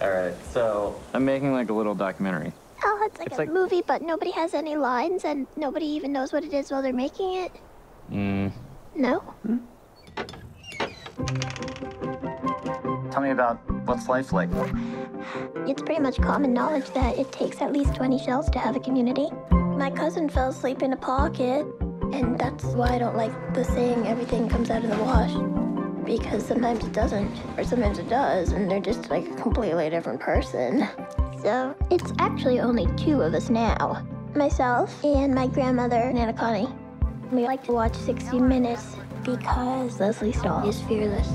All right, so I'm making like a little documentary. Oh, it's like It's a like- movie, but nobody has any lines and nobody even knows what it is while they're making it. Mm. No? Tell me about what's life like. It's pretty much common knowledge that it takes at least 20 shells to have a community. My cousin fell asleep in a pocket, and that's why I don't like the saying everything comes out of the wash. Because sometimes it doesn't, or sometimes it does, and they're just like a completely different person. So it's actually only two of us now myself and my grandmother, Nana Connie. We like to watch 60 Minutes because Lesley Stahl is fearless.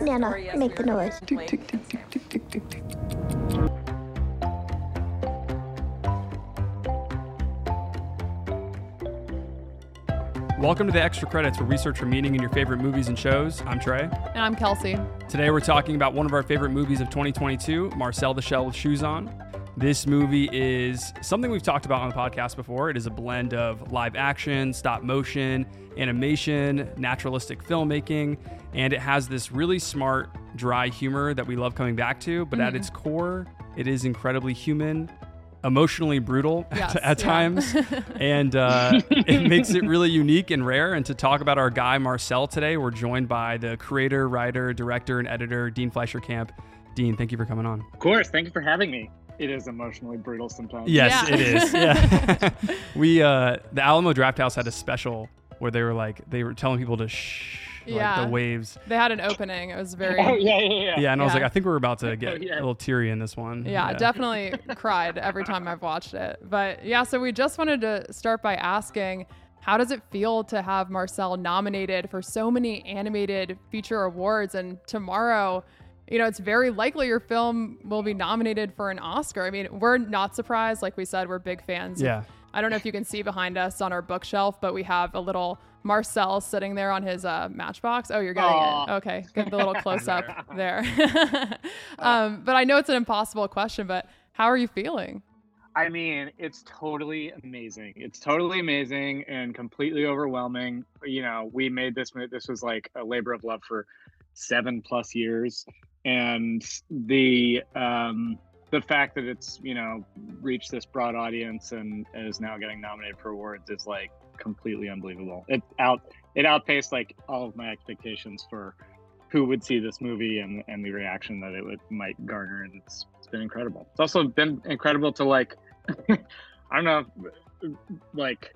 Nana, make the noise. Welcome to the Extra Credits, where we search for meaning in your favorite movies and shows. I'm Trey. And I'm Kelsi. Today we're talking about one of our favorite movies of 2022, Marcel the Shell with Shoes On. This movie is something we've talked about on the podcast before. It is a blend of live action, stop motion, animation, naturalistic filmmaking, and it has this really smart, dry humor that we love coming back to. But at mm-hmm. its core, it is incredibly human, emotionally brutal at- at yeah. times, and uh, it makes it really unique and rare. And to talk about our guy Marcel today, we're joined by the creator, writer, director, and editor Dean Fleischer Camp. Dean, thank you for coming on. Of course. Thank you for having me. It is emotionally brutal sometimes. Yes, Yeah. it is. Yeah. we uh the Alamo Drafthouse had a special where they were like they were telling people to shh like Yeah. the waves. They had an opening. It was very Oh, yeah, yeah, yeah. Yeah, and I was like, I think we're about to oh, get Yeah. a little teary in this one. Yeah, definitely cried every time I've watched it. But yeah, so we just wanted to start by asking how does it feel to have Marcel nominated for so many animated feature awards? And tomorrow, you know, it's very likely your film will be nominated for an Oscar. I mean, we're not surprised. Like we said, we're big fans. Yeah. I don't know if you can see behind us on our bookshelf, but we have a little Marcel sitting there on his uh, matchbox. Oh, you're getting Aw. it. Okay, get the little close up there. um, but I know it's an impossible question, but how are you feeling? I mean, it's totally amazing. It's totally amazing and completely overwhelming. You know, we made this this was like a labor of love for 7 plus years and the um the fact that it's, you know, reached this broad audience and is now getting nominated for awards is like completely unbelievable. It out it outpaced like all of my expectations for who would see this movie and and the reaction that it would might garner and it's it's been incredible. It's also been incredible to like I don't know like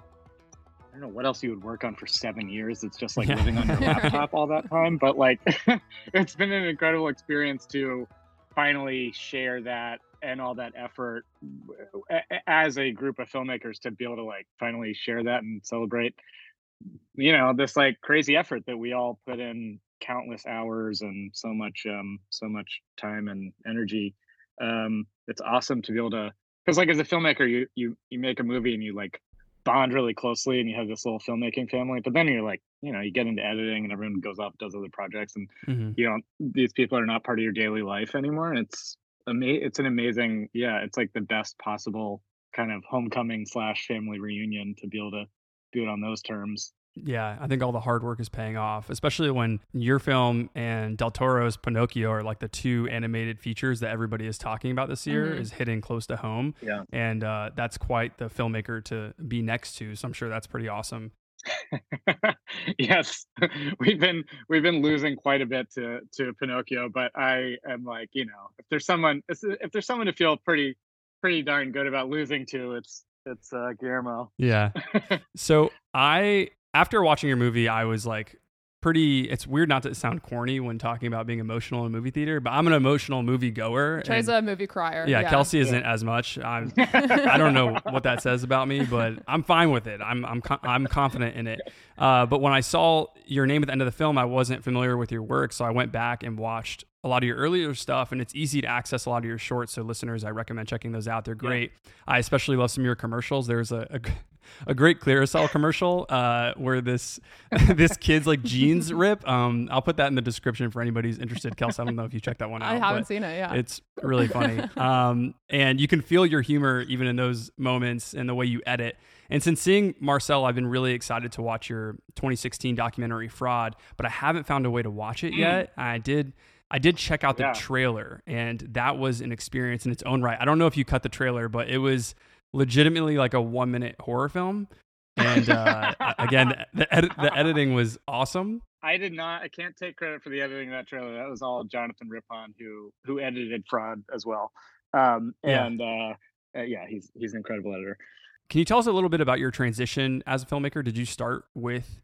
I don't know what else you would work on for seven years. It's just like Yeah. living on your laptop all that time. But like it's been an incredible experience to finally share that and all that effort as a group of filmmakers to be able to like finally share that and celebrate you know this like crazy effort that we all put in countless hours and so much um so much time and energy um it's awesome to be able to because like as a filmmaker you you you make a movie and you like bond really closely and you have this little filmmaking family but then you're like you know you get into editing and everyone goes off does other projects and Mhm. you don't these people are not part of your daily life anymore and it's ama- it's an amazing yeah it's like the best possible kind of homecoming slash family reunion to be able to do it on those terms Yeah, I think all the hard work is paying off, especially when your film and Del Toro's Pinocchio are like the two animated features that everybody is talking about this year Mhm. is hitting close to home. Yeah. And uh, that's quite the filmmaker to be next to. So I'm sure that's pretty awesome. yes we've been we've been losing quite a bit to to pinocchio but i am like you know if there's someone if there's someone to feel pretty pretty darn good about losing to it's it's uh guillermo Yeah. so I, after watching your movie, I was like, pretty. It's weird not to sound corny when talking about being emotional in a movie theater, but I'm an emotional movie goer. Trey's a movie crier. yeah, Kelsi isn't as much. I'm, I don't know what that says about me, but I'm fine with it. I'm I'm co- I'm confident in it. Uh, but when I saw your name at the end of the film, I wasn't familiar with your work, so I went back and watched a lot of your earlier stuff, and it's easy to access a lot of your shorts. So listeners, I recommend checking those out. They're great. I especially love some of your commercials. There's a, a a great Clearasil commercial uh, where this this kid's like jeans rip. Um, I'll put that in the description for anybody who's interested. Kels, I don't know if you checked that one out. I haven't seen it. Yeah. It's really funny. um, and you can feel your humor even in those moments and the way you edit. And since seeing Marcel, I've been really excited to watch your 2016 documentary Fraud, but I haven't found a way to watch it yet. I did I did check out the Yeah. trailer, and that was an experience in its own right. I don't know if you cut the trailer, but it was legitimately like a one minute horror film. And uh, again, the, the editing was awesome. I did not. I can't take credit for the editing of that trailer. That was all Jonathan Rippon who who edited Fraud as well. Um, Yeah. and uh, uh, yeah, he's he's an incredible editor. Can you tell us a little bit about your transition as a filmmaker? Did you start with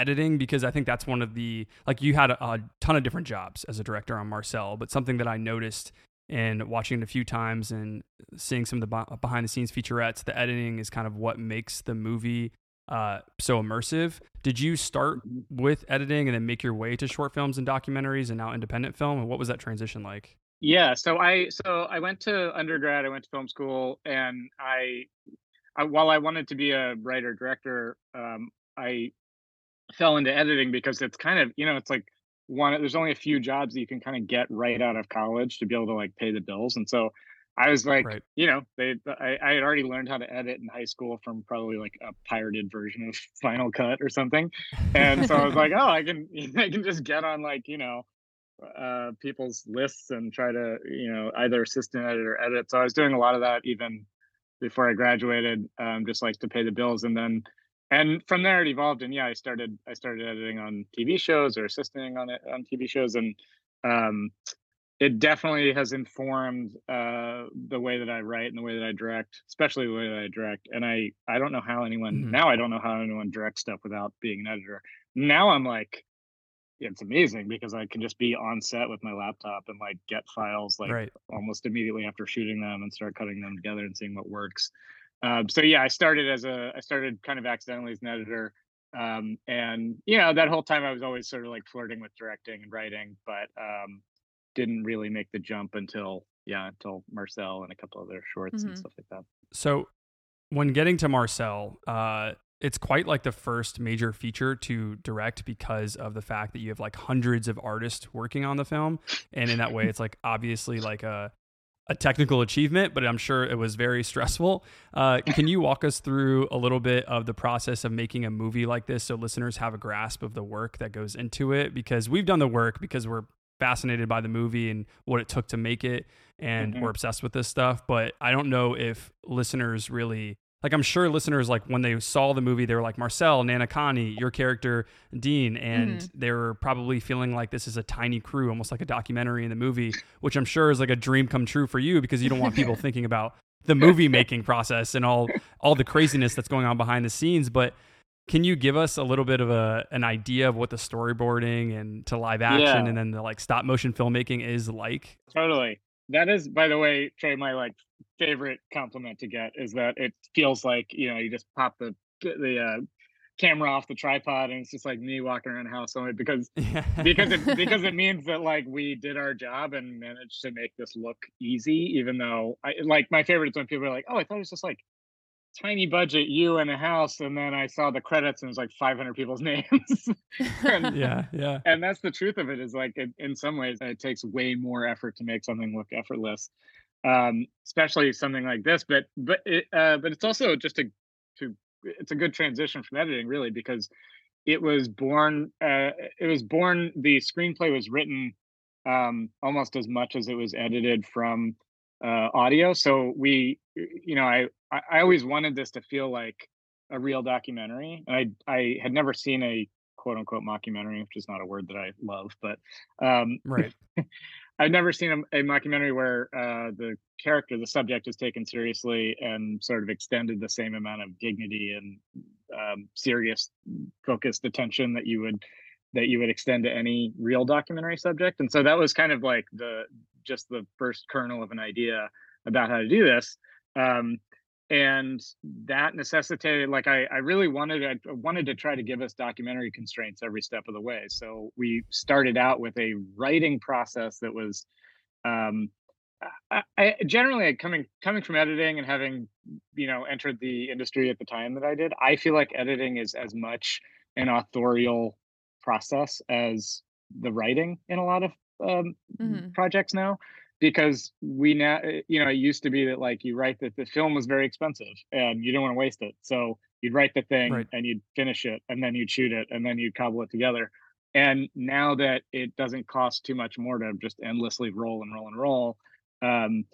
editing? Because I think that's one of the like you had a, a ton of different jobs as a director on Marcel, but something that I noticed in watching it a few times and seeing some of the behind the scenes featurettes, the editing is kind of what makes the movie uh, so immersive. Did you start with editing and then make your way to short films and documentaries and now independent film? And what was that transition like? Yeah, so I so I went to undergrad. I went to film school, and I, I while I wanted to be a writer director, um, I fell into editing because it's kind of you know it's like one. There's only a few jobs that you can kind of get right out of college to be able to like pay the bills, and so I was like, Right. you know, they I, I had already learned how to edit in high school from probably like a pirated version of Final Cut or something, and so I was like, oh, I can I can just get on like you know uh, people's lists and try to you know either assistant edit or edit. So I was doing a lot of that even before I graduated, um, just like to pay the bills, and then and from there it evolved. And yeah, I started I started editing on TV shows or assisting on it on TV shows, and um, it definitely has informed uh, the way that I write and the way that I direct, especially the way that I direct. And I I don't know how anyone Mhm. now I don't know how anyone directs stuff without being an editor. Now I'm like it's amazing because I can just be on set with my laptop and like get files like right. almost immediately after shooting them and start cutting them together and seeing what works. Um, so yeah, I started as a I started kind of accidentally as an editor, um, and you know that whole time I was always sort of like flirting with directing and writing, but um, didn't really make the jump until yeah until Marcel and a couple other shorts Mhm. and stuff like that. So, when getting to Marcel, uh, it's quite like the first major feature to direct because of the fact that you have like hundreds of artists working on the film, and in that way, it's like obviously like a a technical achievement, but I'm sure it was very stressful. Uh, can you walk us through a little bit of the process of making a movie like this so listeners have a grasp of the work that goes into it? Because we've done the work because we're fascinated by the movie and what it took to make it, and Mhm. we're obsessed with this stuff. But I don't know if listeners really like. I'm sure listeners like when they saw the movie, they were like Marcel, Nana Connie, your character Dean, and Mhm. they were probably feeling like this is a tiny crew, almost like a documentary in the movie, which I'm sure is like a dream come true for you because you don't want people thinking about the movie making process and all all the craziness that's going on behind the scenes. But can you give us a little bit of a an idea of what the storyboarding and to live action Yeah. and then the like stop motion filmmaking is like? Totally. That is, by the way, Trey, my like favorite compliment to get is that it feels like you know you just pop the the uh, camera off the tripod and it's just like me walking around the house only because because it because it means that like we did our job and managed to make this look easy even though I like my favorite is when people are like oh I thought it was just like tiny budget you and a house and then I saw the credits and it was like 500 people's names and yeah, yeah. and that's the truth of it is like it, in some ways it takes way more effort to make something look effortless um especially something like this but but it uh but it's also just a to it's a good transition from editing really because it was born uh it was born the screenplay was written um almost as much as it was edited from uh audio so we you know i i always wanted this to feel like a real documentary and i i had never seen a quote unquote mockumentary which is not a word that i love but um Right. I've never seen a, a mockumentary where uh, the character, the subject, is taken seriously and sort of extended the same amount of dignity and um, serious, focused attention that you would that you would extend to any real documentary subject. And so that was kind of like the just the first kernel of an idea about how to do this. Um, and that necessitated like I, I really wanted I wanted to try to give us documentary constraints every step of the way so we started out with a writing process that was um I, I generally coming coming from editing and having you know entered the industry at the time that I did I feel like editing is as much an authorial process as the writing in a lot of um, Mhm. projects now because we now uh, you know it used to be that like you write that the film was very expensive and you didn't want to waste it so you'd write the thing Right. and you'd finish it and then you'd shoot it and then you'd cobble it together And now that it doesn't cost too much more to just endlessly roll and roll and roll, um,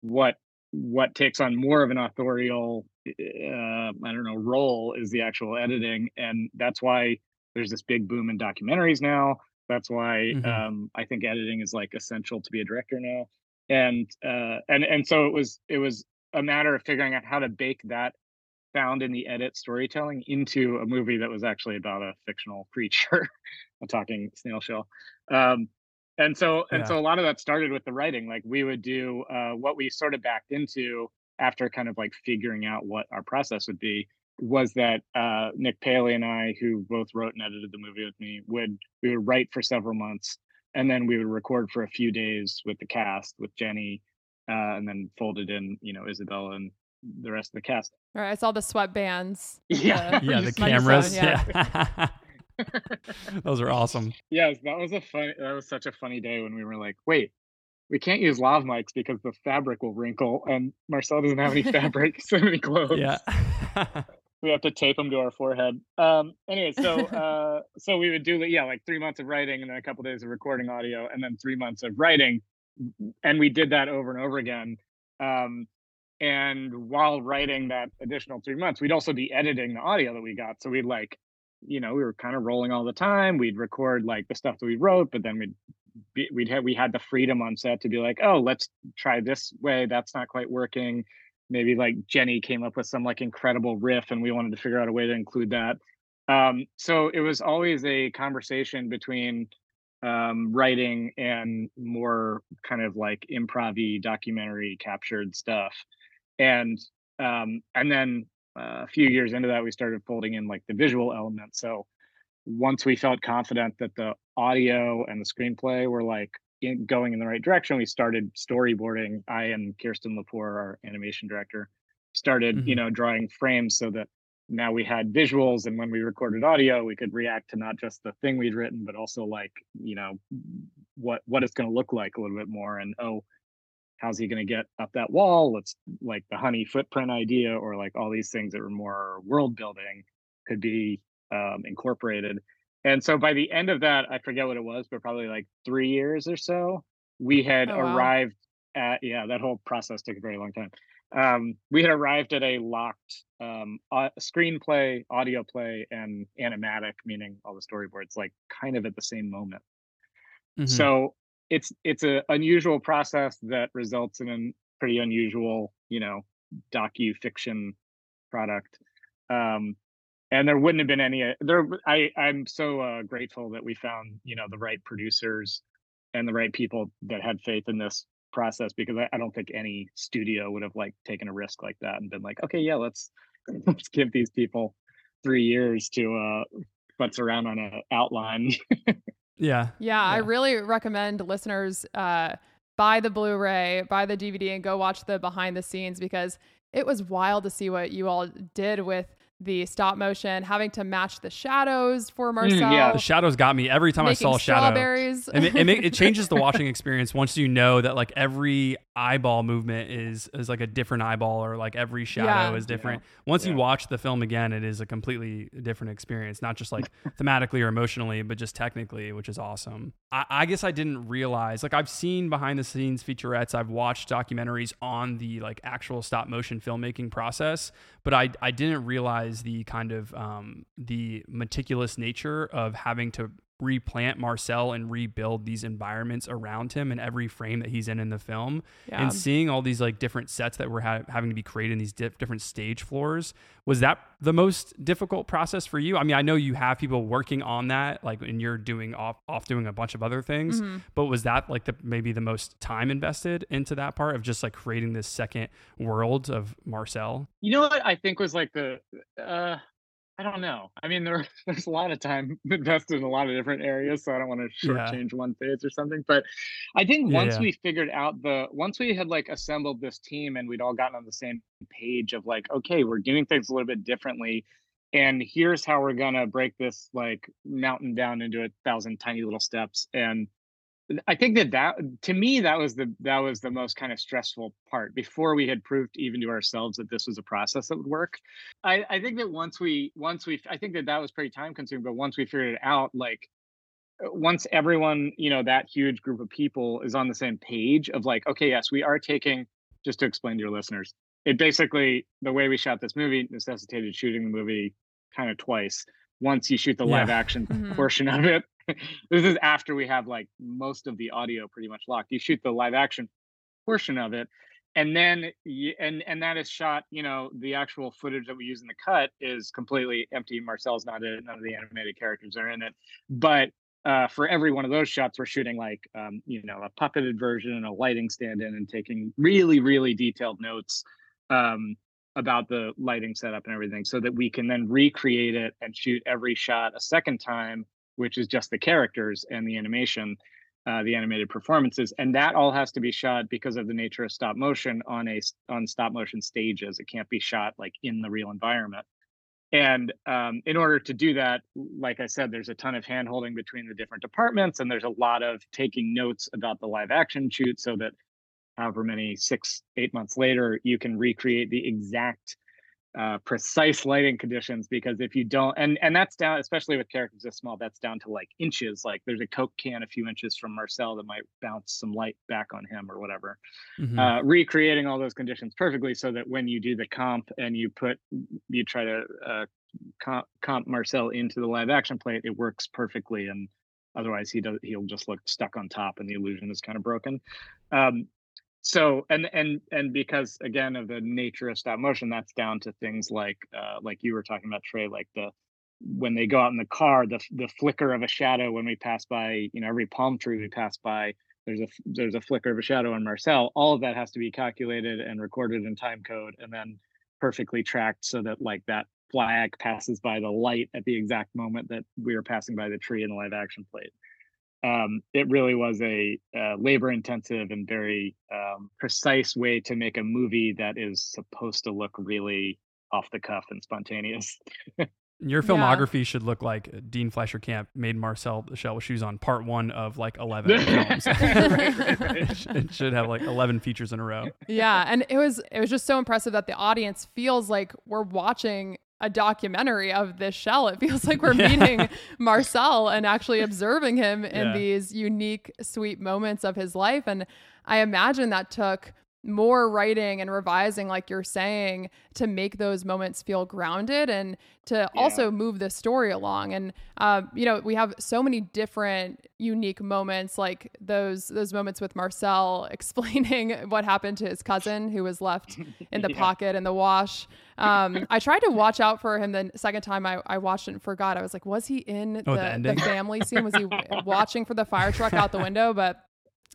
what what takes on more of an authorial uh, I don't know role is the actual editing, and that's why there's this big boom in documentaries now. That's why Mhm. um, I think editing is like essential to be a director now, and uh, and and so it was it was a matter of figuring out how to bake that found in the edit storytelling into a movie that was actually about a fictional creature, a talking snail shell. Um, and so and Yeah. so a lot of that started with the writing. Like we would do uh, what we sort of backed into after kind of like figuring out what our process would be was that uh, Nick Paley and I, who both wrote and edited the movie with me, would we would write for several months, and then we would record for a few days with the cast, with Jenny, uh, and then folded in, you know, Isabella and the rest of the cast. All right, I saw the sweatbands. Yeah. Yeah, the Just microphone, cameras. yeah. Yeah. Those are awesome. Yes, that was a fun. That was such a funny day when we were like, wait, we can't use lav mics because the fabric will wrinkle, and Marcel doesn't have any fabric, so many clothes. Yeah. we have to tape them to our forehead. Um. Anyway, so uh, so we would do yeah, like three months of writing, and then a couple days of recording audio, and then three months of writing, and we did that over and over again. Um, and while writing that additional three months, we'd also be editing the audio that we got. So we'd like, you know, we were kind of rolling all the time. We'd record like the stuff that we wrote, but then we'd be, we'd have we had the freedom on set to be like, oh, let's try this way. That's not quite working. Maybe like Jenny came up with some like incredible riff, and we wanted to figure out a way to include that. Um, so it was always a conversation between um, writing and more kind of like improv documentary captured stuff. And um, and then uh, a few years into that, we started folding in like the visual elements. So once we felt confident that the audio and the screenplay were like in, going in the right direction, we started storyboarding. I and Kirsten Lepore, our animation director, started you Mhm. know drawing frames so that now we had visuals and when we recorded audio we could react to not just the thing we'd written but also like you know what what it's going to look like a little bit more and oh how's he going to get up that wall let's like the honey footprint idea or like all these things that were more world building could be um, incorporated and so by the end of that i forget what it was but probably like three years or so we had Oh, wow. arrived at yeah that whole process took a very long time um, we had arrived at a locked um, uh, screenplay, audio play, and animatic, meaning all the storyboards, like kind of at the same moment. Mhm. So it's it's an unusual process that results in a pretty unusual, you know, docu fiction product. Um, and there wouldn't have been any. uh, There, I I'm so uh, grateful that we found you know the right producers and the right people that had faith in this process because I, I don't think any studio would have like taken a risk like that and been like, okay, yeah, let's let's give these people three years to uh futz around on an outline. yeah. Yeah, I really recommend listeners uh, buy the Blu-ray, buy the DVD, and go watch the behind the scenes because it was wild to see what you all did with the stop motion, having to match the shadows for Marcel. yeah. The shadows got me every time I saw a shadow. strawberries. it, it, it changes the watching experience once you know that like every eyeball movement is is like a different eyeball or like every shadow Yeah. is different. Once you watch the film again, it is a completely different experience, not just like thematically or emotionally, but just technically, which is awesome. I, I guess I didn't realize like I've seen behind the scenes featurettes, I've watched documentaries on the like actual stop motion filmmaking process, but I I didn't realize the kind of um, the meticulous nature of having to replant Marcel and rebuild these environments around him in every frame that he's in in the film yeah. and seeing all these like different sets that were ha- having to be created in these diff- different stage floors was that the most difficult process for you i mean i know you have people working on that like and you're doing off off doing a bunch of other things Mhm. but was that like the maybe the most time invested into that part of just like creating this second world of marcel you know what I think was like the uh I don't know. I mean there there's a lot of time invested in a lot of different areas, so I don't want to Yeah. shortchange one phase or something. But I think Yeah, once yeah. we figured out the once we had like assembled this team and we'd all gotten on the same page of like, okay, we're doing things a little bit differently. And here's how we're gonna break this like mountain down into a thousand tiny little steps. And I think that that to me that was the that was the most kind of stressful part before we had proved even to ourselves that this was a process that would work. I, I think that once we once we I think that that was pretty time consuming, but once we figured it out, like once everyone you know that huge group of people is on the same page of like okay yes we are taking just to explain to your listeners it basically the way we shot this movie necessitated shooting the movie kind of twice once you shoot the live Yeah. action Mhm. portion of it this is after we have like most of the audio pretty much locked. You shoot the live action portion of it and then and and that is shot you know the actual footage that we use in the cut is completely empty. Marcel's not in it. None of the animated characters are in it. But uh, for every one of those shots we're shooting like um, you know a puppeted version and a lighting stand-in and taking really really detailed notes um, about the lighting setup and everything so that we can then recreate it and shoot every shot a second time which is just the characters and the animation uh, the animated performances and that all has to be shot because of the nature of stop motion on a on stop motion stages. It can't be shot like in the real environment. And um, in order to do that like i said there's a ton of hand holding between the different departments and there's a lot of taking notes about the live action shoot so that however many six eight months later you can recreate the exact uh, precise lighting conditions because if you don't and and that's down especially with characters this small that's down to like inches like there's a coke can a few inches from marcel that might bounce some light back on him or whatever Mhm. uh, recreating all those conditions perfectly so that when you do the comp and you put you try to uh, comp, comp marcel into the live action plate it works perfectly and otherwise he does he'll just look stuck on top and the illusion is kind of broken um, so and and and because again of the nature of stop motion that's down to things like uh like you were talking about trey like the when they go out in the car the the flicker of a shadow when we pass by you know every palm tree we pass by there's a there's a flicker of a shadow on marcel. All of that has to be calculated and recorded in time code and then perfectly tracked so that like that flag passes by the light at the exact moment that we are passing by the tree in the live action plate um, it really was a uh, labor intensive and very um, precise way to make a movie that is supposed to look really off the cuff and spontaneous. Your Yeah. filmography should look like Dean Fleischer Camp made Marcel the Shell with Shoes on part one of like 11 films. Right, right, right. it should have like 11 features in a row. yeah and it was it was just so impressive that the audience feels like we're watching a documentary of this shell it feels like we're Yeah. meeting marcel and actually observing him in Yeah. these unique sweet moments of his life and i imagine that took more writing and revising like you're saying to make those moments feel grounded and to also move the story along. And um, you know we have so many different unique moments like those those moments with marcel explaining what happened to his cousin who was left in the Yeah. pocket in the wash. Um, i tried to watch out for him the second time I, I watched it and forgot. I was like was he in Oh, the the, the family scene? Was he watching for the fire truck out the window? But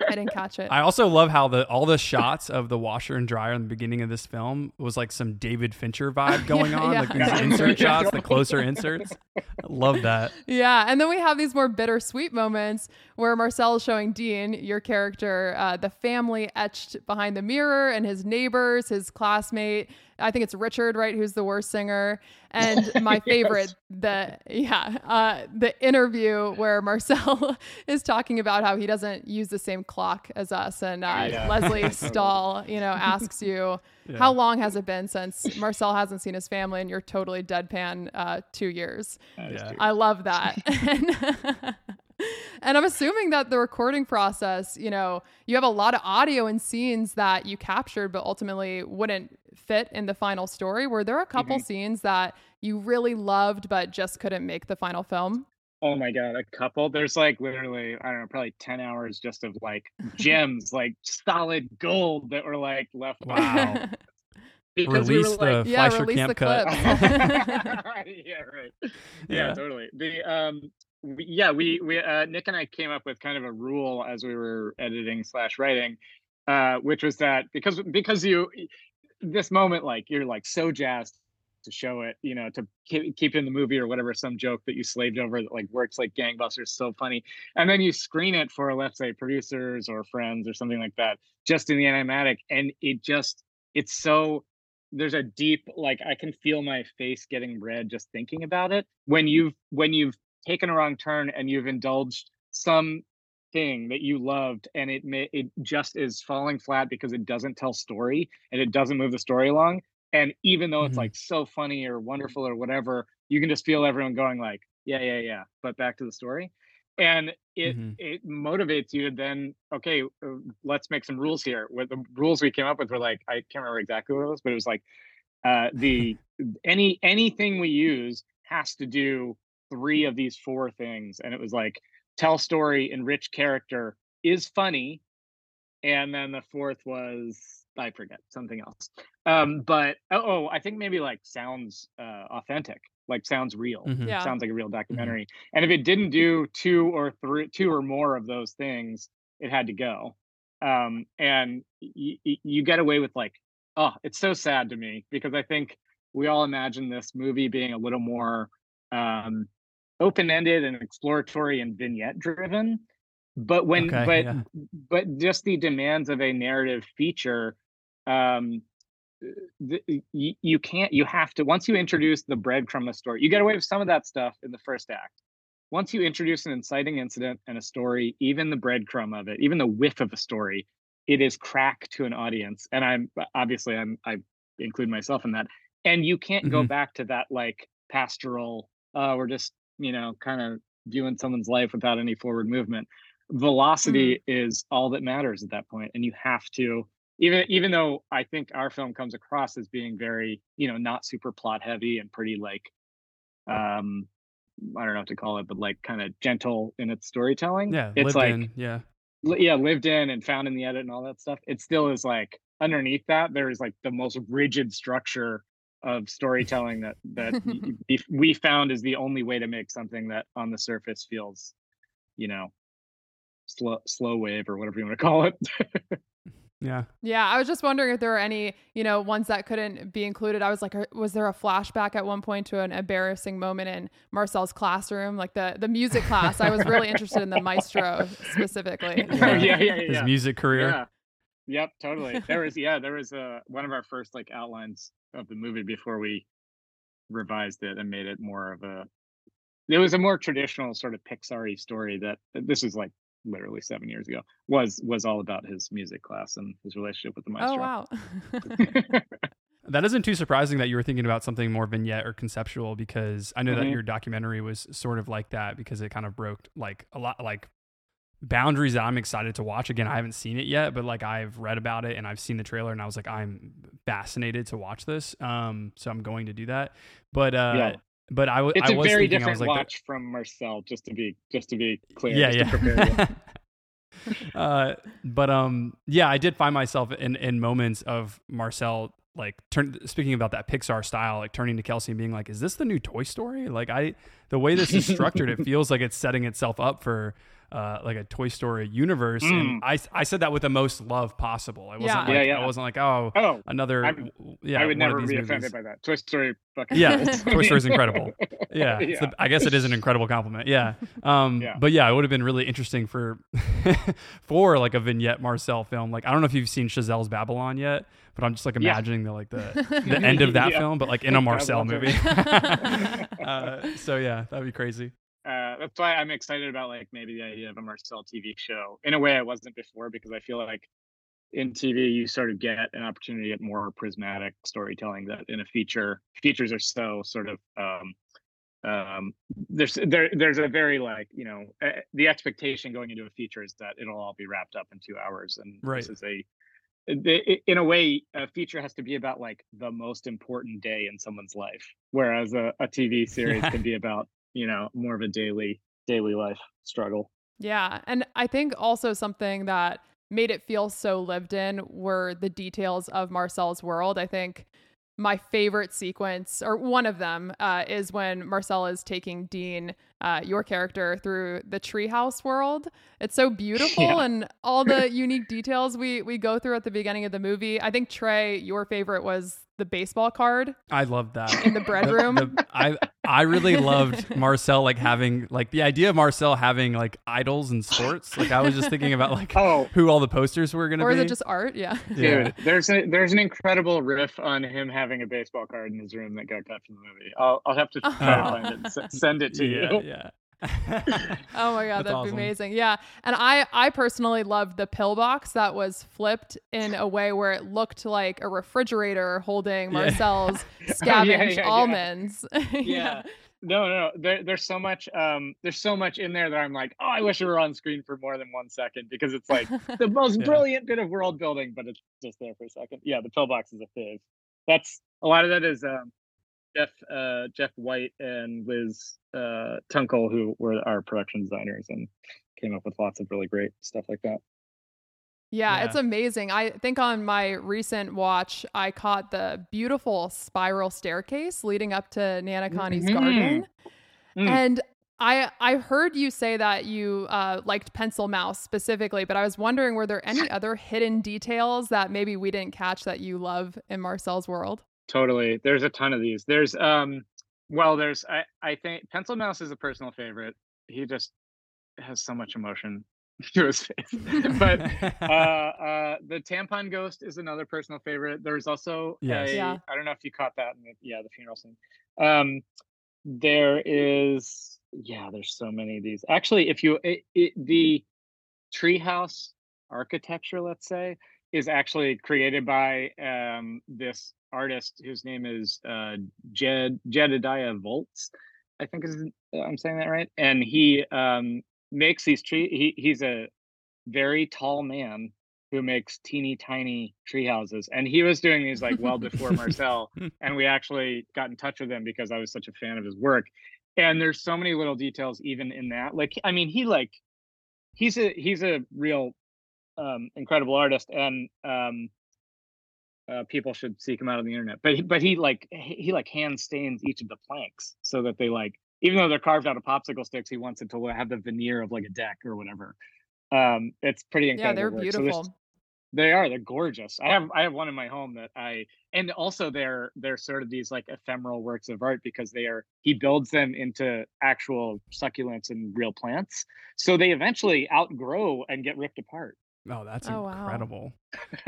i didn't catch it I also love how the all the shots of the washer and dryer in the beginning of this film was like some David Fincher vibe going on, Yeah. like these Yeah. insert shots, the closer inserts. I love that. Yeah, and then we have these more bittersweet moments where Marcel is showing Dean, your character, uh, the family etched behind the mirror and his neighbors, his classmate. I think it's Richard, right, who's the worst singer. And my Yes. favorite, the yeah, uh, the interview where Marcel is talking about how he doesn't use the same clock as us, and uh, Yeah. Lesley Totally. Stahl, you know, asks you. Yeah. How long has it been since Marcel hasn't seen his family and you're totally deadpan uh, two years? Yeah. I love that. And, and I'm assuming that the recording process, you know, you have a lot of audio and scenes that you captured, but ultimately wouldn't fit in the final story. Were there a couple Mhm. scenes that you really loved, but just couldn't make the final film? Oh my god, a couple. There's like literally, I don't know, probably 10 hours just of like gems, like solid gold that were like left Wow. because we were Release like, the Yeah, Fleischer release Camp the cut. yeah, right. Yeah, Yeah. totally. The um, we, yeah, we we uh, Nick and I came up with kind of a rule as we were editing slash writing, uh, which was that because because you this moment like you're like so jazzed to show it, you know, to keep, keep in the movie or whatever, some joke that you slaved over that like works like gangbusters, so funny, and then you screen it for let's say producers or friends or something like that, just in the animatic, and it just it's so there's a deep like i can feel my face getting red just thinking about it. When you've when you've taken a wrong turn and you've indulged some thing that you loved and it may it just is falling flat because it doesn't tell story and it doesn't move the story along and even though it's Mhm. like so funny or wonderful or whatever you can just feel everyone going like yeah yeah yeah but back to the story and it Mhm. it motivates you to then okay, uh, let's make some rules here. What the rules we came up with were like I can't remember exactly what it was, but it was like uh, the any anything we use has to do three of these four things, and it was like tell story, enrich character, is funny, and then the fourth was I forget something else. Um, but oh, oh, I think maybe like sounds uh, authentic, like sounds real, Mhm. Yeah. sounds like a real documentary. And if it didn't do two or three, two or more of those things, it had to go. Um, and y- y- you get away with like, oh, it's so sad to me because I think we all imagine this movie being a little more um, open-ended and exploratory and vignette driven. But when, Okay, but yeah. but just the demands of a narrative feature um th- you, you can't you have to once you introduce the breadcrumb of story you get away with some of that stuff in the first act once you introduce an inciting incident and a story even the breadcrumb of it even the whiff of a story it is crack to an audience and i'm obviously i'm i include myself in that and you can't go Mhm. back to that like pastoral uh we're just you know kind of viewing someone's life without any forward movement velocity is all that matters at that point and you have to even even though i think our film comes across as being very you know not super plot heavy and pretty like um i don't know what to call it but like kind of gentle in its storytelling Yeah, it's like in. Yeah. li- yeah lived in and found in the edit and all that stuff it still is like underneath that there is like the most rigid structure of storytelling that that y- y- we found is the only way to make something that on the surface feels you know slow slow wave or whatever you want to call it Yeah. Yeah, I was just wondering if there were any, you know, ones that couldn't be included. I was like, was there a flashback at one point to an embarrassing moment in Marcel's classroom, like the the music class? I was really interested in the maestro specifically. Oh, yeah, yeah, yeah, His yeah. music career. Yeah. Yep, totally. There was yeah, there was uh, one of our first like outlines of the movie before we revised it and made it more of a it was a more traditional sort of Pixar-y story that this is like literally seven years ago was was all about his music class and his relationship with the maestro. Oh wow. That isn't too surprising that you were thinking about something more vignette or conceptual because I know that Mhm. your documentary was sort of like that because it kind of broke like a lot like boundaries that I'm excited to watch. Again, I haven't seen it yet, but like I've read about it and I've seen the trailer and I was like, I'm fascinated to watch this. Um, so I'm going to do that. But uh, Yeah. but I, w- It's I a was very thinking, I different was like, watch from Marcel, just to be just to be clear. yeah, just to prepare you. yeah. uh, but um, yeah, I did find myself in in moments of Marcel like turn speaking about that Pixar style, like turning to Kelsi and being like, "Is this the new Toy Story?" Like I, the way this is structured, it feels like it's setting itself up for. Uh, like a Toy Story universe, and I, I said that with the most love possible. I wasn't Yeah. like Mm. Yeah, yeah. I wasn't like oh Oh, another I'm- yeah I would never be movies. offended by that. Toy Story fucking Yeah. Toy Story is incredible. Yeah, it's Yeah. the- I guess it is an incredible compliment. Yeah, um, Yeah. but yeah, it would have been really interesting for for like a vignette Marcel film. Like I don't know if you've seen Chazelle's Babylon yet, but I'm just like Yeah. imagining the like the the end of that Yeah. film, but like in a I'd Marcel movie. uh, so yeah, that'd be crazy. Uh, that's why I'm excited about like maybe the idea of a Marcel TV show in a way I wasn't before because I feel like in TV you sort of get an opportunity at more prismatic storytelling that in a feature features are so sort of um, um, there's there there's a very like you know uh, the expectation going into a feature is that it'll all be wrapped up in two hours and Right. this is a in a way a feature has to be about like the most important day in someone's life whereas a, a tv series can be about you know more of a daily daily life struggle Yeah. And I think also something that made it feel so lived in were the details of Marcel's world. I think my favorite sequence, or one of them, uh, is when Marcel is taking Dean, uh, your character, through the treehouse world. It's so beautiful Yeah. and all the unique details we we go through at the beginning of the movie. I think Trey, your favorite was the baseball card I loved that. in the bread room. the- I I really loved Marcel like having like the idea of Marcel having like idols and sports. Like I was just thinking about like oh who all the posters were gonna or be. Or is it just art? Yeah. yeah. dude there's a there's an incredible riff on him having a baseball card in his room that got cut from the movie i'll, I'll have to try to find it and s- send it to yeah, you yeah. Oh my god, That's that'd awesome. be amazing. Yeah. And I I personally loved the pillbox that was flipped in a way where it looked like a refrigerator holding Yeah. Marcel's yeah, scavenged yeah. almonds. yeah. No, no, no. There, there's so much. Um, there's so much in there that I'm like, oh, I wish it were on screen for more than one second because it's like the most Yeah. brilliant bit of world building, but it's just there for a second. Yeah, the pillbox is a fizz. That's a lot of that is um, Jeff, uh, Jeff White and Liz uh, Toonkel, who were our production designers and came up with lots of really great stuff like that. Yeah, Yeah. it's amazing. I think on my recent watch, I caught the beautiful spiral staircase leading up to Nana Connie's Mhm. garden. Mm. And I I heard you say that you uh, liked Pencil Mouse specifically, but I was wondering were there any other hidden details that maybe we didn't catch that you love in Marcel's world? Totally. There's a ton of these. There's um well there's I I think Pencil Mouse is a personal favorite. He just has so much emotion to his face. but uh uh the tampon ghost is another personal favorite. There's also Yes. a, Yeah. I don't know if you caught that in the yeah, the funeral scene. Um there is yeah, there's so many of these. Actually, if you it, it, the treehouse architecture, let's say, is actually created by um, this artist whose name is uh, Jed Jedediah Voltz. I think is I'm saying that right. And he um, makes these tree. He he's a very tall man who makes teeny tiny tree houses, and he was doing these like well before Marcel. And we actually got in touch with him because I was such a fan of his work. And there's so many little details even in that. Like I mean, he like he's a he's a real um, incredible artist, and um, uh, people should seek him out on the internet. But he, but he like he, he like hand stains each of the planks so that they like even though they're carved out of popsicle sticks, he wants it to have the veneer of like a deck or whatever. Um, it's pretty incredible. Yeah, they're work. So beautiful. they are. They're gorgeous. I have I have one in my home that I and also they're they're sort of these like ephemeral works of art because they are he builds them into actual succulents and real plants. So they eventually outgrow and get ripped apart. Oh, that's Oh, wow. incredible.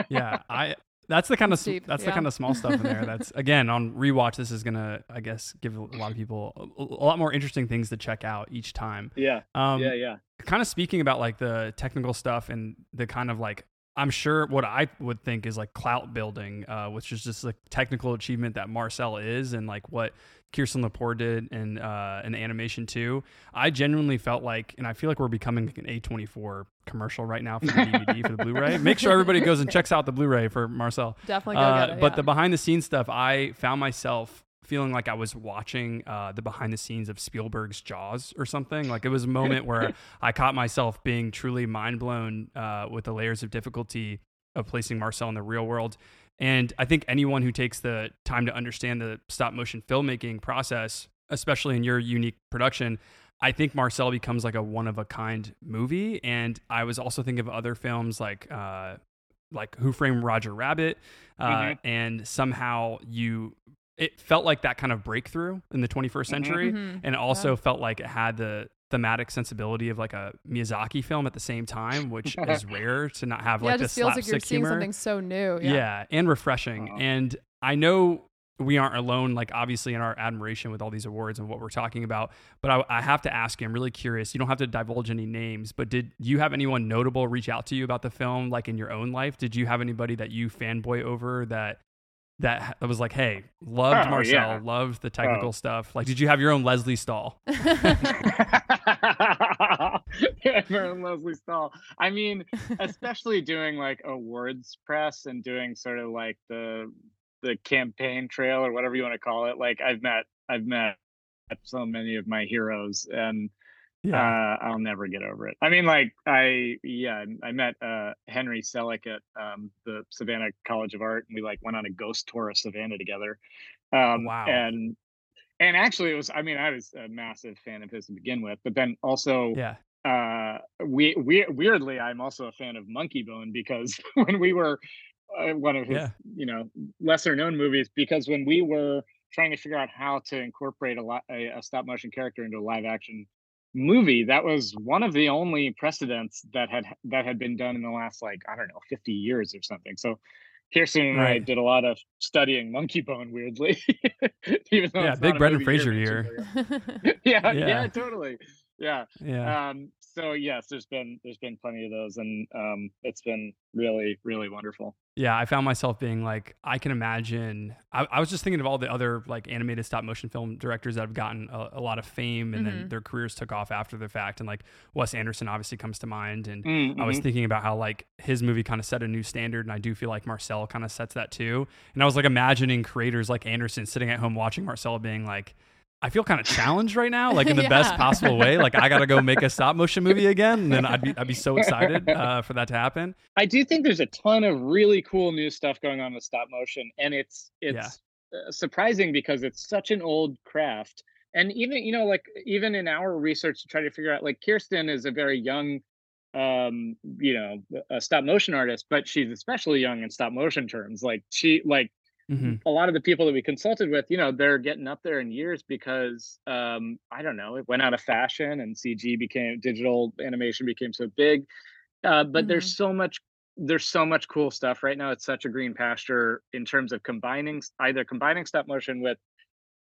yeah, I. That's the kind of That's deep, that's the kind of small stuff in there. That's again on rewatch. This is gonna, I guess, give a lot of people a, a lot more interesting things to check out each time. Yeah. Um, yeah, yeah. kind of speaking about like the technical stuff and the kind of like I'm sure what I would think is like clout building, uh, which is just like technical achievement that Marcel is and like what Kirsten Lepore did in uh, in animation too. I genuinely felt like, and I feel like we're becoming like an A24 commercial right now for the DVD for the Blu-ray. Make sure everybody goes and checks out the Blu-ray for Marcel. Definitely go Uh, get it. but yeah. the behind the scenes stuff, I found myself feeling like I was watching uh, the behind the scenes of Spielberg's Jaws or something. Like it was a moment where I caught myself being truly mind blown uh, with the layers of difficulty of placing Marcel in the real world. And I think anyone who takes the time to understand the stop motion filmmaking process, especially in your unique production, I think Marcel becomes like a one of a kind movie. And I was also thinking of other films like uh, like Who Framed Roger Rabbit, uh, Mhm. and somehow you it felt like that kind of breakthrough in the 21st century, Mhm. and it also Yeah. felt like it had the thematic sensibility of like a Miyazaki film at the same time, which is rare to not have yeah, like it the just feels like you're seeing humor. something so new. Yeah. Yeah. and refreshing. Uh-huh. And I know we aren't alone, like obviously in our admiration with all these awards and what we're talking about. But I, I have to ask you, I'm really curious. You don't have to divulge any names, but did you have anyone notable reach out to you about the film, like in your own life? Did you have anybody that you fanboy over that? That that was like, hey, loved Oh, Marcel, yeah. loved the oh. technical Oh. stuff. Like, did you have your own Lesley Stahl? Aaron Lesley Stahl. I mean, especially doing like awards press and doing sort of like the the campaign trail or whatever you want to call it. Like I've met I've met so many of my heroes and uh, I'll never get over it. I mean, like I yeah, I met uh, Henry Selick at um, the Savannah College of Art, and we like went on a ghost tour of Savannah together. Um, Wow. And and actually, it was. I mean, I was a massive fan of his to begin with, but then also yeah. uh we, we weirdly i'm also a fan of monkeybone because when we were uh, one of his Yeah. you know lesser known movies because when we were trying to figure out how to incorporate a, li- a, a stop motion character into a live action movie that was one of the only precedents that had that had been done in the last like i don't know 50 years or something so Kirsten and I did a lot of studying Monkeybone, weirdly. Even though Yeah, big Brendan Fraser mentioning year. yeah, Yeah. yeah, totally. yeah. Yeah. Um, so yes, there's been there's been plenty of those, and um, it's been really really wonderful. Yeah, I found myself being like, I can imagine. I, I was just thinking of all the other like animated stop motion film directors that have gotten a, a lot of fame and then Mhm. their careers took off after the fact. And like Wes Anderson obviously comes to mind. And Mm, I was mhm. thinking about how like his movie kind of set a new standard. And I do feel like Marcel kind of sets that too. And I was like imagining creators like Anderson sitting at home watching Marcel being like, I feel kind of challenged right now, like in the best possible way. Like I got to go make a stop motion movie again. And then I'd be, I'd be so excited uh, for that to happen. I do think there's a ton of really cool new stuff going on with stop motion, and it's it's uh, surprising because it's such an old craft. And even you know, like even in our research to try to figure out, like Kirsten is a very young, um, you know, a stop motion artist, but she's especially young in stop motion terms. Like she like Mhm. a lot of the people that we consulted with, you know, they're getting up there in years because um, I don't know, it went out of fashion and CG became digital animation became so big. Uh, but there's so much there's so much cool stuff right now. It's such a green pasture in terms of combining either combining stop motion with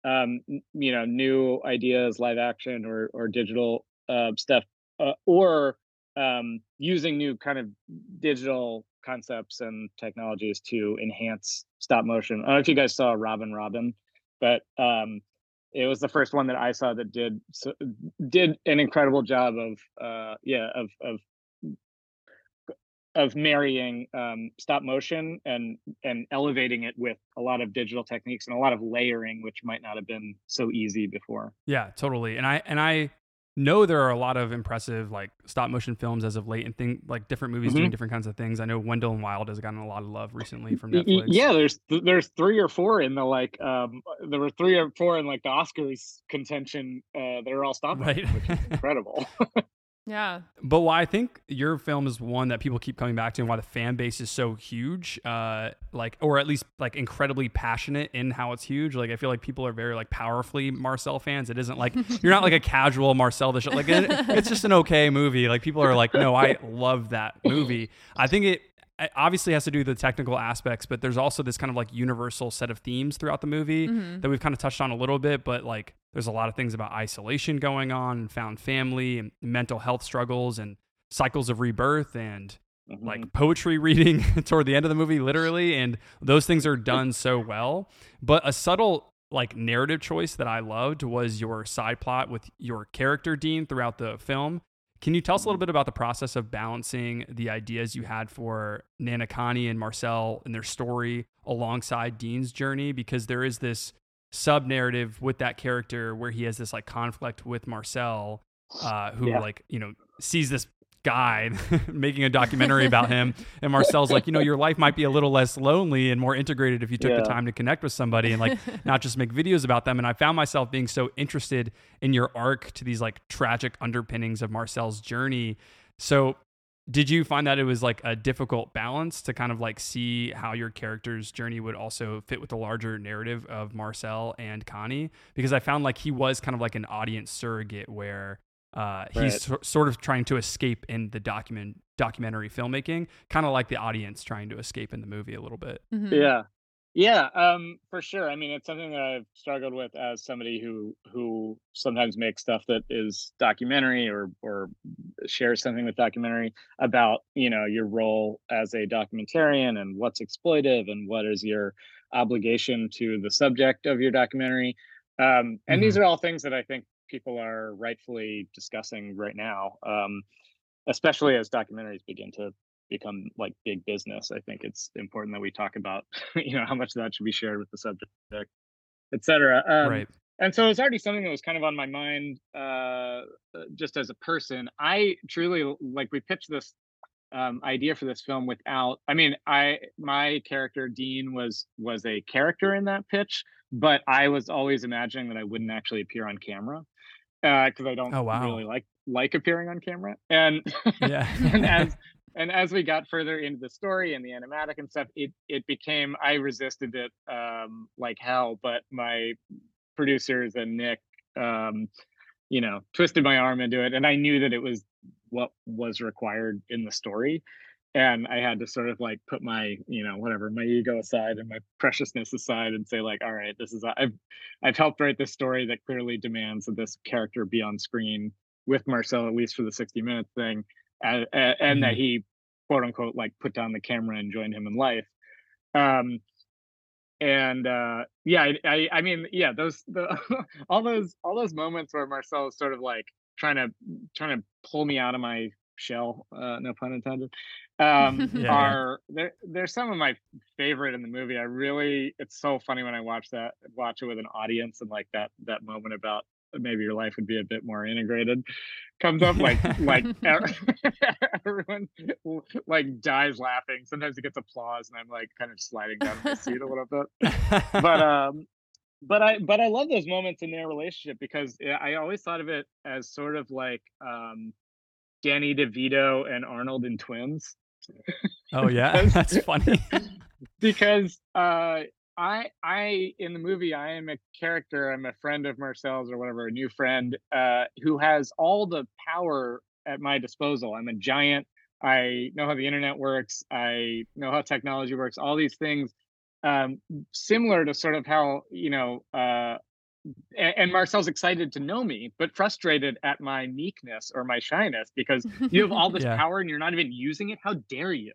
um, you know new ideas, live action or or digital uh, stuff, uh, or um, using new kind of digital concepts and technologies to enhance stop motion. I don't know if you guys saw Robin Robin, but um, it was the first one that I saw that did so, did an incredible job of uh, yeah of of of marrying um, stop motion and and elevating it with a lot of digital techniques and a lot of layering, which might not have been so easy before. Yeah, totally. And I and I know there are a lot of impressive like stop motion films as of late and think like different movies doing different kinds of things. I know Wendell and Wild has gotten a lot of love recently from Netflix. Yeah, there's there's three or four in the like um there were three or four in like the Oscars contention uh that are all stop motion, Right. which is incredible. Yeah. But why I think your film is one that people keep coming back to and why the fan base is so huge, uh, like or at least like incredibly passionate in how it's huge. Like I feel like people are very like powerfully Marcel fans. It isn't like you're not like a casual Marcel the show. Like it, it's just an okay movie. Like people are like, no, I love that movie. I think it it obviously has to do with the technical aspects, but there's also this kind of like universal set of themes throughout the movie that we've kind of touched on a little bit. But like, there's a lot of things about isolation going on, and found family, and mental health struggles, and cycles of rebirth, and Mhm. like poetry reading toward the end of the movie, literally. And those things are done so well. But a subtle like narrative choice that I loved was your side plot with your character Dean throughout the film. Can you tell us a little bit about the process of balancing the ideas you had for Nana Connie and Marcel and their story alongside Dean's journey? Because there is this sub narrative with that character where he has this like conflict with Marcel, uh, who Yeah. like, you know, sees this guy making a documentary about him. And Marcel's like, you know, your life might be a little less lonely and more integrated if you took the time to connect with somebody and like not just make videos about them. And I found myself being so interested in your arc to these like tragic underpinnings of Marcel's journey. So did you find that it was like a difficult balance to kind of like see how your character's journey would also fit with the larger narrative of Marcel and Connie? Because I found like he was kind of like an audience surrogate where uh, he's so- sort of trying to escape in the document documentary filmmaking, kind of like the audience trying to escape in the movie a little bit. Mhm. Yeah. Yeah, um, for sure. I mean, it's something that I've struggled with as somebody who who sometimes makes stuff that is documentary or or shares something with documentary about, you know, your role as a documentarian and what's exploitive and what is your obligation to the subject of your documentary. Um, and these are all things that I think people are rightfully discussing right now, um, especially as documentaries begin to become like big business. I think it's important that we talk about, you know, how much that should be shared with the subject, et cetera. Um, right. and so it was already something that was kind of on my mind uh, uh, just as a person i truly like we pitched this um, idea for this film without i mean i my character dean was was a character in that pitch but i was always imagining that i wouldn't actually appear on camera because i don't Oh, wow. really like like appearing on camera and Yeah. and as and as we got further into the story and the animatic and stuff it it became i resisted it um like hell but my producers and nick um you know twisted my arm into it and i knew that it was what was required in the story and i had to sort of like put my you know whatever my ego aside and my preciousness aside and say like all right this is i've i've helped write this story that clearly demands that this character be on screen with Marcel at least for the 60 minutes thing, and, and mm-hmm. that he quote unquote like put down the camera and joined him in life. Um, and uh, yeah, I, I, I mean yeah, those the all those all those moments where Marcel is sort of like trying to trying to pull me out of my shell, uh, no pun intended, um, yeah. are they're, they're some of my favorite in the movie. I really, it's so funny when I watch that, watch it with an audience, and like that that moment about maybe your life would be a bit more integrated comes up like like everyone like dies laughing sometimes it gets applause and i'm like kind of sliding down the seat a little bit but um but i but i love those moments in their relationship because i always thought of it as sort of like um danny devito and arnold in twins Oh yeah, that's funny. because uh, I I in the movie I am a character. I'm a friend of Marcel's or whatever, a new friend uh, who has all the power at my disposal. I'm a giant. I know how the internet works. I know how technology works. All these things, um, similar to sort of how you know uh, and Marcel's excited to know me, but frustrated at my meekness or my shyness because you have all this yeah. power and you're not even using it. How dare you?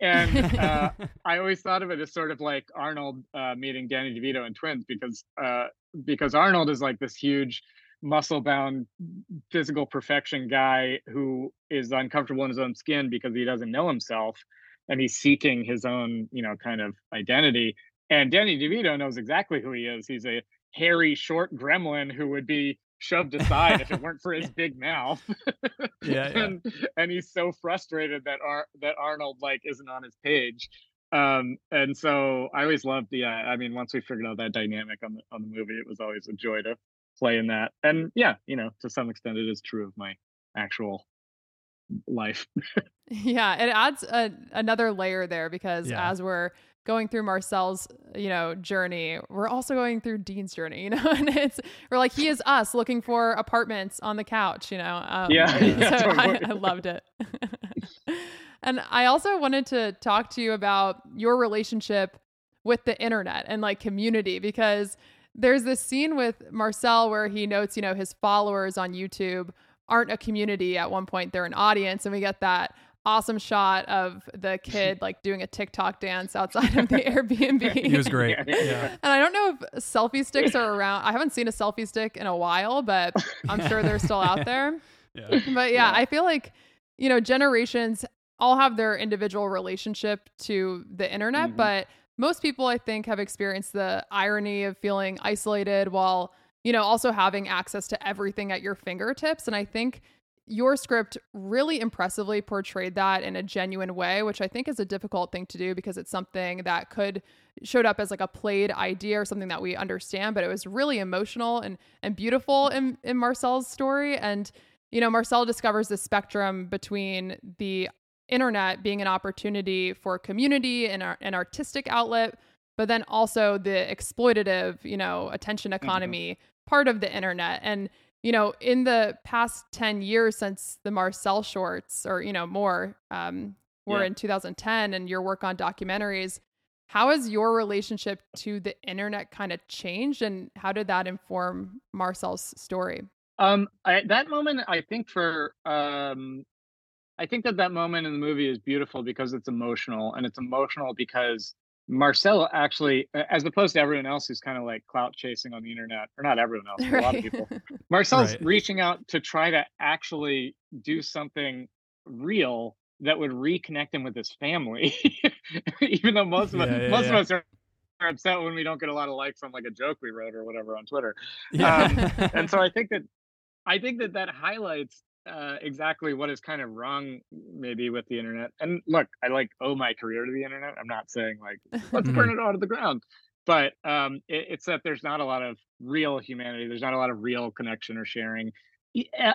And uh, I always thought of it as sort of like Arnold uh, meeting Danny DeVito in Twins because uh, because Arnold is like this huge muscle bound physical perfection guy who is uncomfortable in his own skin because he doesn't know himself and he's seeking his own you know kind of identity and Danny DeVito knows exactly who he is. He's a hairy, short gremlin who would be shoved aside if it weren't for his big mouth. yeah, yeah. And, and he's so frustrated that Ar- that Arnold like isn't on his page. Um, and so I always loved the. Uh, I mean, once we figured out that dynamic on the on the movie, it was always a joy to play in that. And yeah, you know, to some extent, it is true of my actual life. yeah, it adds a, another layer there because yeah. as we're going through Marcel's, you know, journey, we're also going through Dean's journey, you know, and it's we're like he is us looking for apartments on the couch, you know. Um, yeah, yeah so I, I loved it. and I also wanted to talk to you about your relationship with the internet and like community because there's this scene with Marcel where he notes, you know, his followers on YouTube aren't a community at one point they're an audience and we get that awesome shot of the kid like doing a TikTok dance outside of the Airbnb. he was great. Yeah. And I don't know if selfie sticks are around. I haven't seen a selfie stick in a while, but I'm sure they're still out there. Yeah. But yeah, yeah, I feel like, you know, generations all have their individual relationship to the internet, mm-hmm. but most people I think have experienced the irony of feeling isolated while, you know, also having access to everything at your fingertips. And I think your script really impressively portrayed that in a genuine way, which I think is a difficult thing to do because it's something that could showed up as like a played idea or something that we understand, but it was really emotional and and beautiful in, in Marcel's story. And, you know, Marcel discovers the spectrum between the internet being an opportunity for community and an artistic outlet, but then also the exploitative, you know, attention mm-hmm. economy mm-hmm. part of the internet. And you know, in the past 10 years since the Marcel shorts, or, you know, more, um, were yeah. in 2010 and your work on documentaries, how has your relationship to the internet kind of changed and how did that inform Marcel's story? Um, I, that moment, I think for, um, I think that that moment in the movie is beautiful because it's emotional and it's emotional because Marcel actually, as opposed to everyone else who's kind of like clout chasing on the internet, or not everyone else, right. a lot of people, Marcel's right. reaching out to try to actually do something real that would reconnect him with his family. Even though most of us, yeah, most yeah. of us are, are upset when we don't get a lot of likes on like a joke we wrote or whatever on Twitter. Yeah. Um, and so I think that I think that that highlights uh, exactly what is kind of wrong maybe with the internet. And look, I like owe my career to the internet. I'm not saying like let's burn mm-hmm. it all to the ground, but um, it, it's that there's not a lot of real humanity. There's not a lot of real connection or sharing.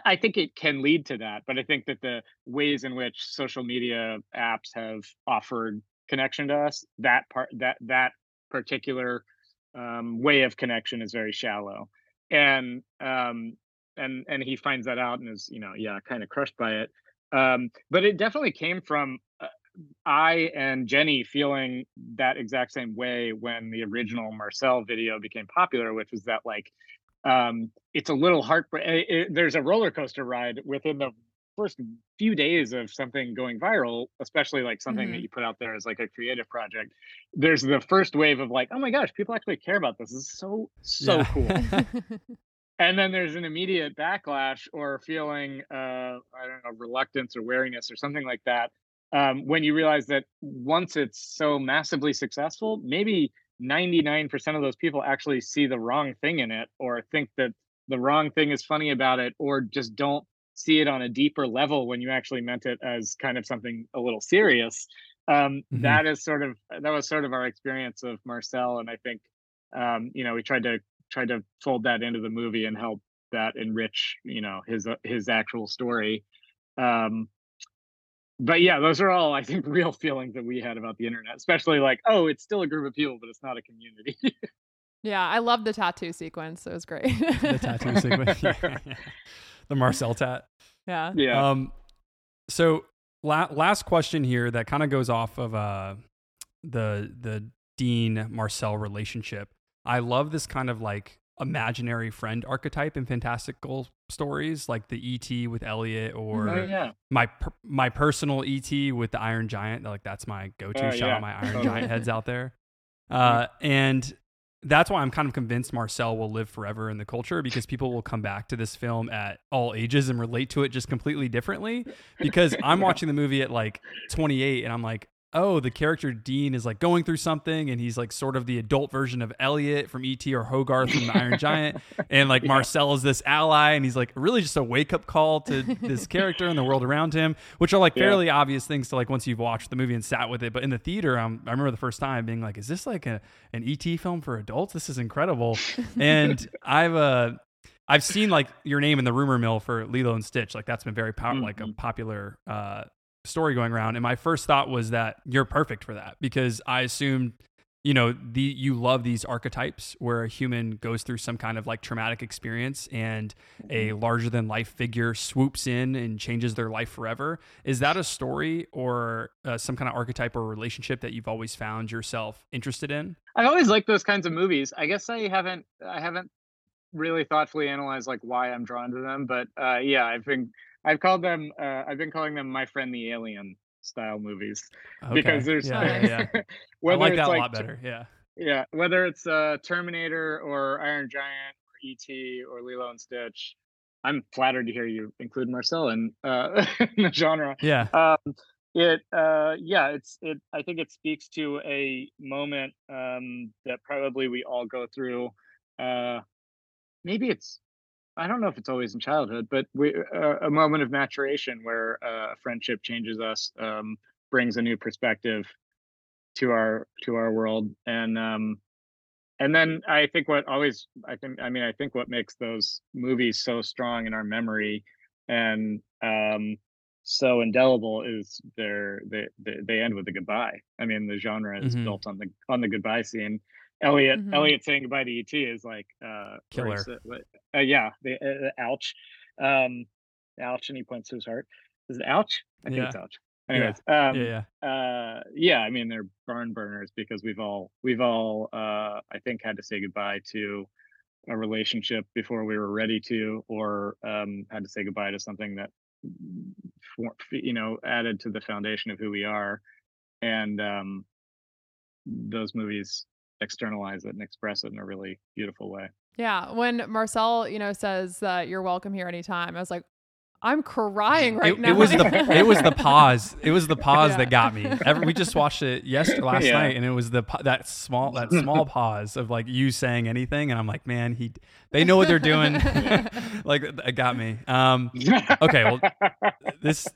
I think it can lead to that, but I think that the ways in which social media apps have offered connection to us, that part, that that particular um, way of connection is very shallow, and um, and and he finds that out and is you know yeah kind of crushed by it um but it definitely came from uh, i and jenny feeling that exact same way when the original marcel video became popular which was that like um, it's a little heartbreak. There's a roller coaster ride within the first few days of something going viral, especially like something Mhm. that you put out there as like a creative project. There's the first wave of like, oh my gosh, people actually care about this. This is so so Yeah. cool. and then there's an immediate backlash or feeling uh i don't know reluctance or wariness or something like that um, when you realize that once it's so massively successful maybe 99% of those people actually see the wrong thing in it or think that the wrong thing is funny about it or just don't see it on a deeper level when you actually meant it as kind of something a little serious um, Mhm. that is sort of that was sort of our experience of marcel and i think um, you know we tried to tried to fold that into the movie and help that enrich you know his uh, his actual story um but yeah those are all i think real feelings that we had about the internet especially like oh it's still a group of people but it's not a community yeah, I love the tattoo sequence. It was great. the tattoo sequence. Yeah. the Marcel tat. yeah. yeah Um, so la- last question here that kind of goes off of uh the the Dean Marcel relationship. I love this kind of like imaginary friend archetype in fantastical stories, like the ET with Elliot, or oh, yeah my per- my personal ET with the Iron Giant. Like that's my go to. Oh, Shout yeah, out my Iron. Giant heads out there. Uh, and that's why I'm kind of convinced Marcel will live forever in the culture because people will come back to this film at all ages and relate to it just completely differently. Because I'm watching the movie at like 28 and I'm like, oh, the character Dean is like going through something and he's like sort of the adult version of Elliot from ET or Hogarth from the Iron Giant. And like Marcel is this ally and he's like really just a wake up call to this character and the world around him, which are like Yeah. fairly obvious things to like once you've watched the movie and sat with it. But in the theater, um, I remember the first time being like, is this like a, an ET film for adults? This is incredible. and I've, uh, I've seen like your name in the rumor mill for Lilo and Stitch. Like that's been very pow- like a Mhm. popular uh, story going around. And my first thought was that you're perfect for that because I assumed, you know, the you love these archetypes where a human goes through some kind of like traumatic experience and a larger than life figure swoops in and changes their life forever. Is that a story or uh, some kind of archetype or relationship that you've always found yourself interested in? i always like those kinds of movies i guess i haven't i haven't really thoughtfully analyzed like why i'm drawn to them but uh yeah i've been i've called them uh i've been calling them my friend the alien style movies because there's yeah, yeah, yeah. I whether like it's that a like lot better. Yeah. yeah whether it's uh terminator or iron giant or et or lilo and stitch i'm flattered to hear you include marcel in uh in the genre Yeah. um it uh yeah it's it i think it speaks to a moment um that probably we all go through uh maybe it's i don't know if it's always in childhood but we uh, a moment of maturation where uh, a friendship changes us um brings a new perspective to our to our world. And um and then i think what always i think i mean i think what makes those movies so strong in our memory and um so indelible is their they they, they end with a goodbye. I mean the genre is Mhm. built on the on the goodbye scene elliot Mhm. elliot saying goodbye to et is like uh Killer. is it? Uh, yeah the uh, ouch um ouch and he points to his heart is it ouch i think Yeah. it's ouch anyways um yeah. Yeah. uh yeah i mean they're barn burners because we've all we've all uh i think had to say goodbye to a relationship before we were ready to or um had to say goodbye to something that you know added to the foundation of who we are and um those movies externalize it and express it in a really beautiful way Yeah. When Marcel, you know, says that you're welcome here anytime, I was like, I'm crying right it, now. it was the it was the pause. It was the pause Yeah. that got me. Every, we just watched it yesterday last Yeah. night, and it was the that small that small pause of like you saying anything, and I'm like, man, he they know what they're doing. like it got me. Um, Okay, well, this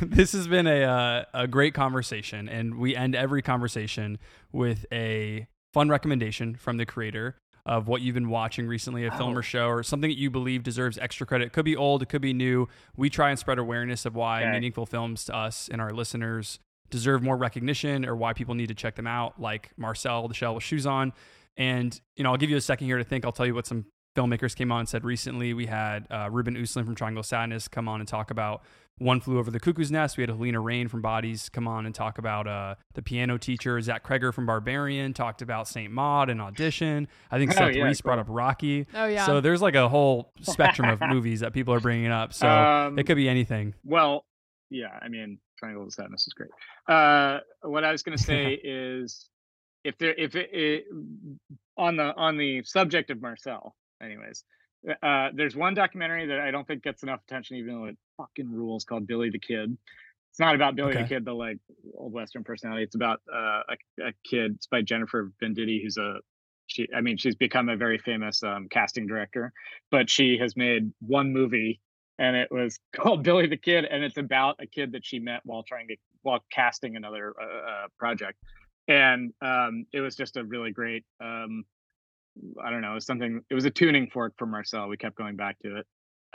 this has been a uh, a great conversation, and we end every conversation with a fun recommendation from the creator of what you've been watching recently, a film Oh. or show, or something that you believe deserves extra credit. It could be old, it could be new. We try and spread awareness of why Okay. meaningful films to us and our listeners deserve more recognition, or why people need to check them out, like Marcel, the Shell with Shoes On. And you know, I'll give you a second here to think. I'll tell you what some filmmakers came on and said recently. We had uh, Ruben Östlund from Triangle Sadness come on and talk about One Flew Over the Cuckoo's Nest. We had Halina Reijn from Bodies come on and talk about uh, the piano teacher. Zach Cregger from Barbarian talked about Saint Maud and Audition. I think Oh, Seth yeah, Reiss brought up Rocky. Oh, yeah. So there's like a whole spectrum of movies that people are bringing up. So Um, it could be anything. Well, yeah, I mean, Triangle of Sadness is great. Uh, what I was going to say is, if there, if it, it, on the on the subject of Marcel, anyways, uh, there's one documentary that I don't think gets enough attention, even though it fucking rules, called Billy the Kid. It's not about Billy Okay. the Kid, the like old Western personality. It's about uh, a, a kid. It's by Jennifer Venditti, who's a she. I mean, she's become a very famous um, casting director, but she has made one movie and it was called Billy the Kid, and it's about a kid that she met while trying to while casting another uh, uh, project, and um, it was just a really great. Um, I don't know, it was something. It was a tuning fork for Marcel. We kept going back to it.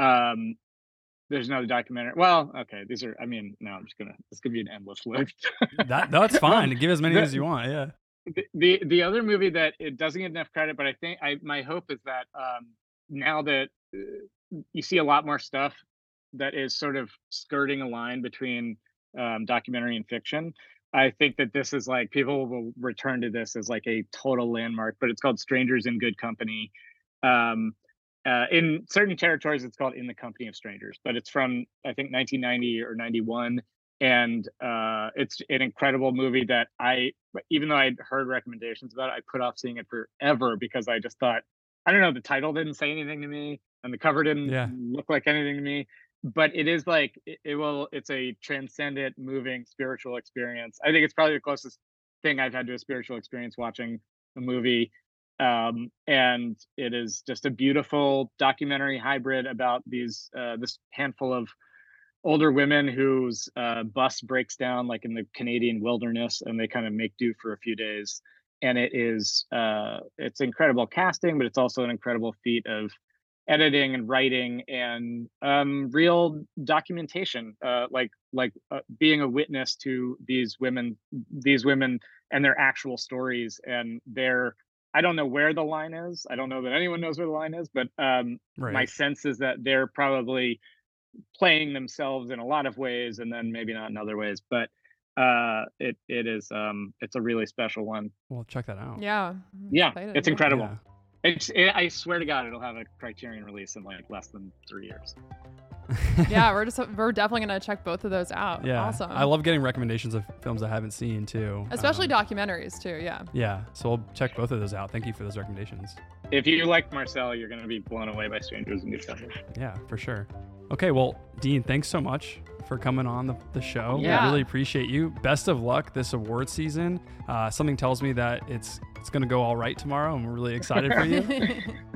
Um, there's another documentary. Well, okay, these are. I mean, no, I'm just gonna. It's gonna be an endless list. That that's fine. Give as many The- as you want. Yeah. the, the the other movie that it doesn't get enough credit, but I think I my hope is that um, now that uh, you see a lot more stuff that is sort of skirting a line between um, documentary and fiction. I think that this is like people will return to this as like a total landmark, but it's called Strangers in Good Company. Um, uh, in certain territories, it's called In the Company of Strangers, but it's from I think 1990 or 91, and uh, it's an incredible movie that I, even though I'd heard recommendations about it, I put off seeing it forever because I just thought, I don't know, the title didn't say anything to me, and the cover didn't Yeah. look like anything to me. But it is like it, it will. It's a transcendent, moving, spiritual experience. I think it's probably the closest thing I've had to a spiritual experience watching a movie um, and it is just a beautiful documentary hybrid about these uh, this handful of older women whose uh, bus breaks down like in the Canadian wilderness, and they kind of make do for a few days. And it is uh, it's incredible casting, but it's also an incredible feat of editing and writing and um, real documentation, uh, like like uh, being a witness to these women, these women and their actual stories and their I don't know where the line is. I don't know that anyone knows where the line is, but um, Right. my sense is that they're probably playing themselves in a lot of ways, and then maybe not in other ways. But uh, it it is um, it's a really special one. well, check that out. Yeah. I'm Yeah, excited, it's incredible. Yeah. It's it, I swear to God, it'll have a Criterion release in like less than three years. yeah, we're just we're definitely gonna check both of those out. Yeah. awesome. I love getting recommendations of films I haven't seen too. especially Um, documentaries too. Yeah. Yeah. So we'll check both of those out. Thank you for those recommendations. If you like Marcel, you're gonna be blown away by Strangers in Good Company. Yeah, for sure. Okay, well, Dean, thanks so much for coming on the, the show. Yeah. We really appreciate you. Best of luck this award season. Uh, something tells me that it's it's going to go all right tomorrow, and we're really excited for you.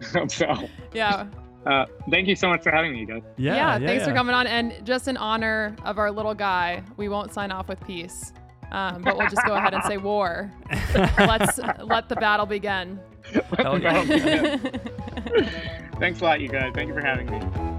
so, yeah. Uh, thank you so much for having me, guys. Yeah, yeah. thanks for coming on. And just in honor of our little guy, we won't sign off with peace. Um, but we'll just go ahead and say war. Let's let the battle begin. Hell yeah. Thanks a lot, you guys. Thank you for having me.